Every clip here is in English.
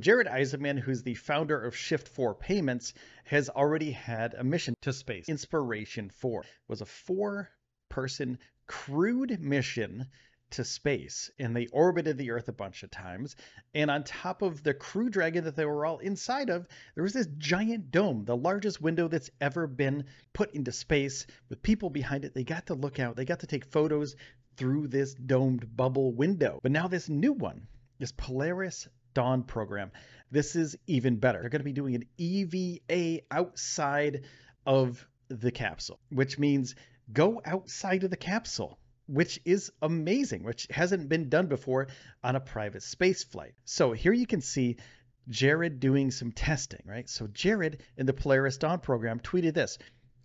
Jared Isaacman, who's the founder of Shift4 Payments, has already had a mission to space. Inspiration 4 was a four person crewed mission to space and they orbited the earth a bunch of times. And on top of the crew dragon that they were all inside of there was this giant dome the largest window that's ever been put into space with people behind it. They got to look out. They got to take photos through this domed bubble window. But now this new one this polaris dawn program this is even better they're going to be doing an eva outside of the capsule which means go outside of the capsule which is amazing, which hasn't been done before on a private space flight. So here you can see Jared doing some testing, right? So Jared in the Polaris Dawn program tweeted this.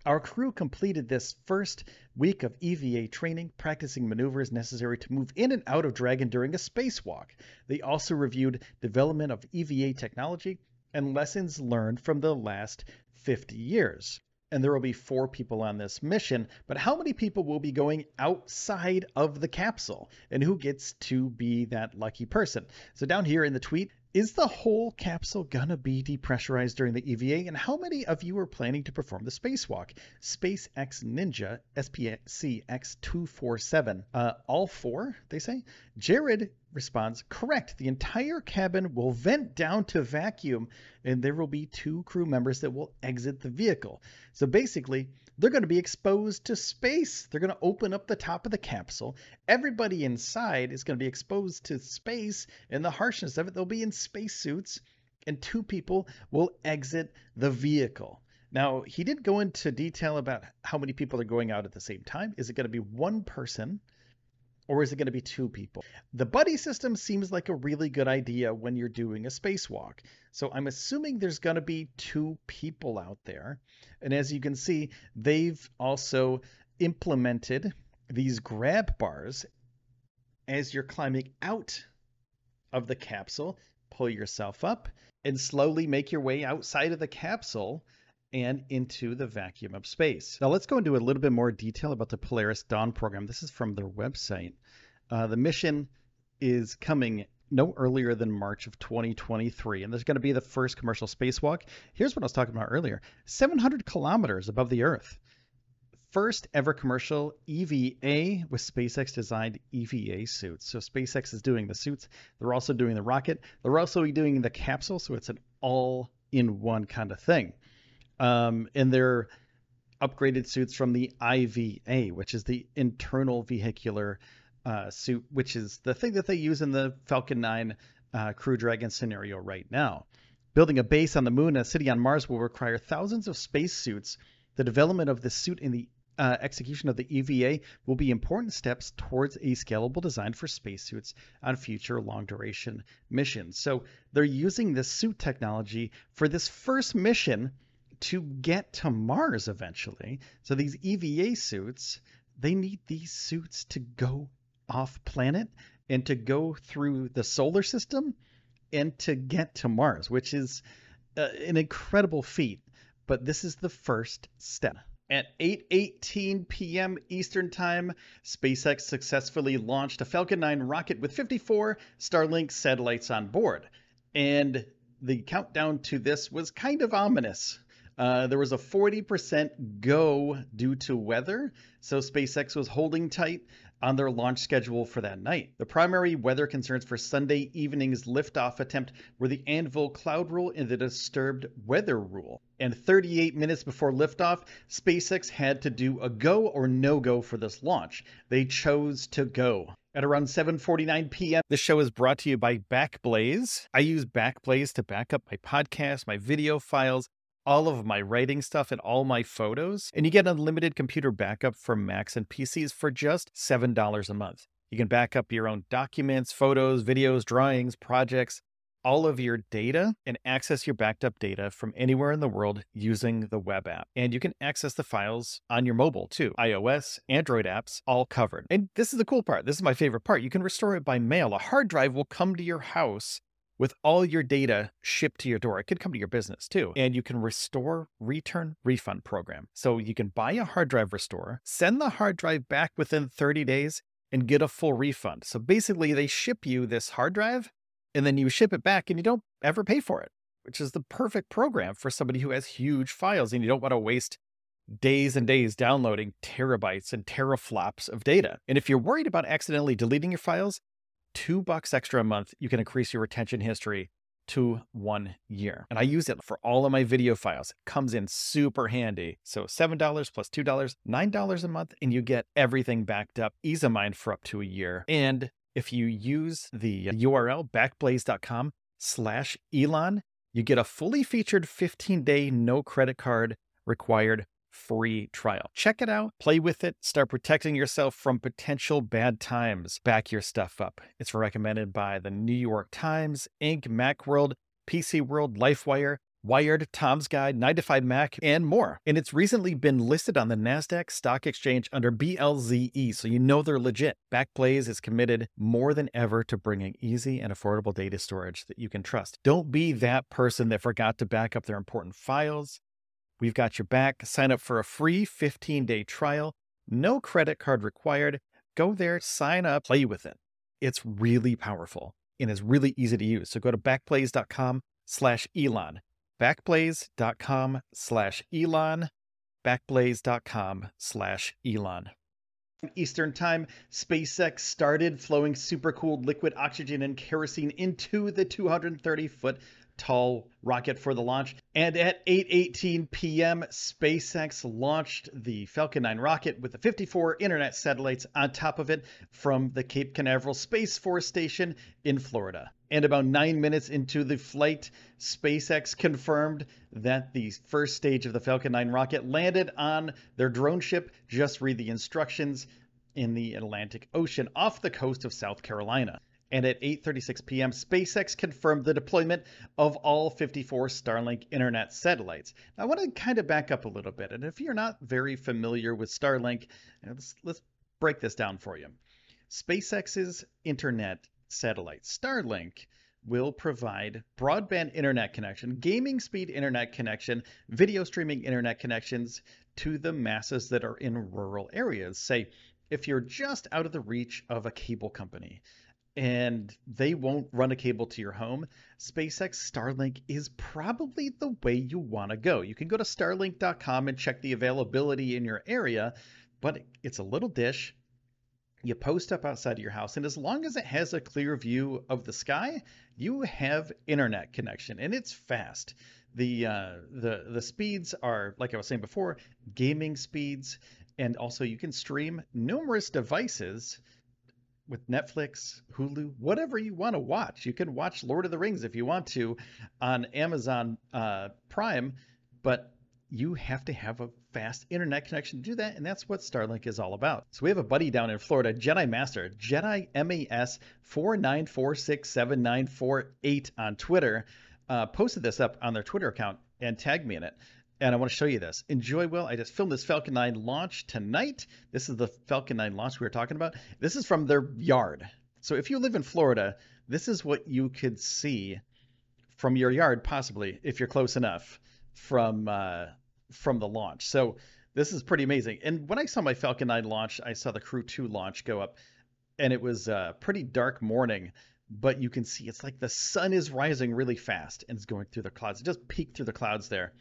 Our crew completed this first week of EVA training, practicing maneuvers necessary to move in and out of Dragon during a spacewalk. They also reviewed development of EVA technology and lessons learned from the last 50 years and there will be four people on this mission. But how many people will be going outside of the capsule? And who gets to be that lucky person? So down here in the tweet, is the whole capsule gonna be depressurized during the EVA? And how many of you are planning to perform the spacewalk? SpaceX Ninja SPCX247. Uh, all four, they say? Jared responds, correct. The entire cabin will vent down to vacuum, and there will be two crew members that will exit the vehicle. So basically, they're going to be exposed to space. They're going to open up the top of the capsule. Everybody inside is going to be exposed to space and the harshness of it. They'll be in spacesuits, and two people will exit the vehicle. Now, he didn't go into detail about how many people are going out at the same time. Is it going to be one person? Or is it going to be two people? The buddy system seems like a really good idea when you're doing a spacewalk. So I'm assuming there's going to be two people out there. And as you can see, they've also implemented these grab bars as you're climbing out of the capsule. Pull yourself up and slowly make your way outside of the capsule and into the vacuum of space. Now let's go into a little bit more detail about the Polaris Dawn program. This is from their website. Uh, the mission is coming no earlier than March of 2023, and there's going to be the first commercial spacewalk. Here's what I was talking about earlier 700 kilometers above the Earth. First ever commercial EVA with SpaceX designed EVA suits. So SpaceX is doing the suits. They're also doing the rocket. They're also doing the capsule. So it's an all in one kind of thing um, and they're upgraded suits from the IVA, which is the internal vehicular uh, suit, which is the thing that they use in the Falcon 9 uh, Crew Dragon scenario right now. Building a base on the moon and a city on Mars will require thousands of spacesuits. The development of the suit in the uh, execution of the EVA will be important steps towards a scalable design for spacesuits on future long duration missions. So they're using this suit technology for this first mission to get to Mars eventually. So these EVA suits, they need these suits to go off planet and to go through the solar system and to get to Mars, which is uh, an incredible feat. But this is the first step. At 8:18 p.m. Eastern Time, SpaceX successfully launched a Falcon 9 rocket with 54 Starlink satellites on board. And the countdown to this was kind of ominous. Uh, there was a 40% go due to weather, so SpaceX was holding tight on their launch schedule for that night. The primary weather concerns for Sunday evening's liftoff attempt were the Anvil cloud rule and the disturbed weather rule. And 38 minutes before liftoff, SpaceX had to do a go or no go for this launch. They chose to go. At around 7:49 p.m. This show is brought to you by Backblaze. I use Backblaze to back up my podcast, my video files, all of my writing stuff and all my photos, and you get unlimited computer backup for Macs and PCs for just $7 a month. You can back up your own documents, photos, videos, drawings, projects, all of your data, and access your backed up data from anywhere in the world using the web app. And you can access the files on your mobile too iOS, Android apps, all covered. And this is the cool part. This is my favorite part. You can restore it by mail. A hard drive will come to your house with all your data shipped to your door. It could come to your business too. And you can restore, return, refund program. So you can buy a hard drive restore, send the hard drive back within 30 days, and get a full refund. So basically, they ship you this hard drive and then you ship it back and you don't ever pay for it, which is the perfect program for somebody who has huge files and you don't want to waste days and days downloading terabytes and teraflops of data. And if you're worried about accidentally deleting your files, two bucks extra a month, you can increase your retention history to one year. And I use it for all of my video files. It comes in super handy. So $7 plus $2, $9 a month, and you get everything backed up, ease of mind for up to a year. And if you use the URL backblaze.com slash Elon, you get a fully featured 15 day no credit card required free trial. Check it out, play with it, start protecting yourself from potential bad times. Back your stuff up. It's recommended by the New York Times, Inc., Macworld, PC World, LifeWire, Wired, Tom's Guide, 9 to 5 Mac, and more. And it's recently been listed on the NASDAQ Stock Exchange under BLZE, so you know they're legit. Backblaze is committed more than ever to bringing easy and affordable data storage that you can trust. Don't be that person that forgot to back up their important files. We've got your back. Sign up for a free 15 day trial, no credit card required. Go there, sign up, play with it. It's really powerful and is really easy to use. So go to backblaze.com slash Elon backblaze.com slash Elon, backblaze.com slash Elon. Eastern Time, SpaceX started flowing supercooled liquid oxygen and kerosene into the 230 foot tall rocket for the launch. And at 8:18 p.m., SpaceX launched the Falcon 9 rocket with the 54 internet satellites on top of it from the Cape Canaveral Space Force Station in Florida. And about nine minutes into the flight, SpaceX confirmed that the first stage of the Falcon 9 rocket landed on their drone ship. Just read the instructions in the Atlantic Ocean off the coast of South Carolina and at 8:36 p.m., SpaceX confirmed the deployment of all 54 Starlink internet satellites. Now, I want to kind of back up a little bit, and if you're not very familiar with Starlink, let's, let's break this down for you. SpaceX's internet satellite, Starlink, will provide broadband internet connection, gaming speed internet connection, video streaming internet connections to the masses that are in rural areas. Say, if you're just out of the reach of a cable company, and they won't run a cable to your home, SpaceX Starlink is probably the way you want to go. You can go to starlink.com and check the availability in your area, but it's a little dish. You post up outside of your house, and as long as it has a clear view of the sky, you have internet connection, and it's fast. The uh, the the speeds are like I was saying before, gaming speeds, and also you can stream numerous devices with Netflix, Hulu, whatever you want to watch. You can watch Lord of the Rings if you want to on Amazon uh, Prime, but you have to have a fast internet connection to do that, and that's what Starlink is all about. So we have a buddy down in Florida, Jedi Master, Jedi MAS 49467948 on Twitter, uh, posted this up on their Twitter account and tagged me in it and I want to show you this. Enjoy well. I just filmed this Falcon 9 launch tonight. This is the Falcon 9 launch we were talking about. This is from their yard. So if you live in Florida, this is what you could see from your yard, possibly if you're close enough from uh, from the launch. So this is pretty amazing. And when I saw my Falcon 9 launch, I saw the Crew 2 launch go up, and it was a pretty dark morning. But you can see it's like the sun is rising really fast and it's going through the clouds. It just peeked through the clouds there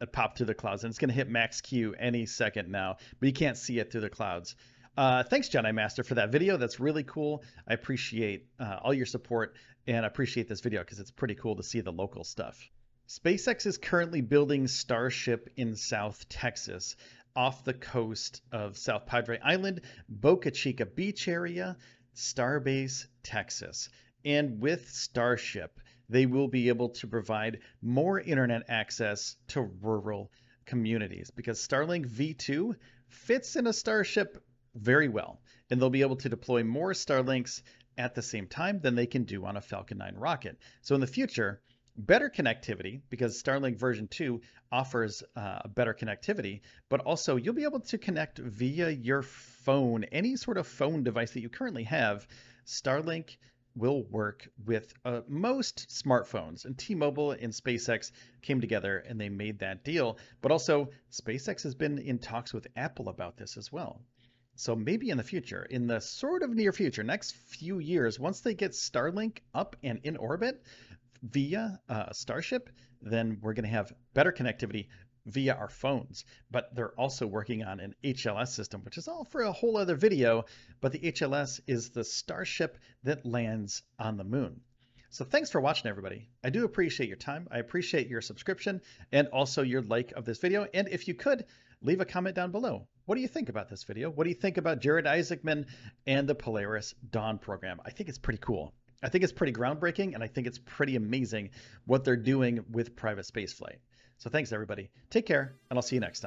it popped through the clouds, and it's going to hit max Q any second now, but you can't see it through the clouds. Uh, thanks, Jedi Master, for that video. That's really cool. I appreciate uh, all your support, and I appreciate this video because it's pretty cool to see the local stuff. SpaceX is currently building Starship in South Texas, off the coast of South Padre Island, Boca Chica Beach area, Starbase, Texas. And with Starship, they will be able to provide more internet access to rural communities because Starlink V2 fits in a Starship very well. And they'll be able to deploy more Starlinks at the same time than they can do on a Falcon 9 rocket. So in the future, better connectivity because Starlink version 2 offers uh, better connectivity, but also you'll be able to connect via your phone, any sort of phone device that you currently have. Starlink will work with uh, most smartphones. And T Mobile and SpaceX came together and they made that deal. But also, SpaceX has been in talks with Apple about this as well. So maybe in the future, in the sort of near future, next few years, once they get Starlink up and in orbit via uh, Starship, then we're going to have better connectivity via our phones. But they're also working on an HLS system, which is all for a whole other video. But the HLS is the Starship that lands on the moon. So thanks for watching, everybody. I do appreciate your time. I appreciate your subscription and also your like of this video. And if you could, leave a comment down below. What do you think about this video? What do you think about Jared Isaacman and the Polaris Dawn program? I think it's pretty cool. I think it's pretty groundbreaking, and I think it's pretty amazing what they're doing with private spaceflight. So thanks, everybody. Take care, and I'll see you next time.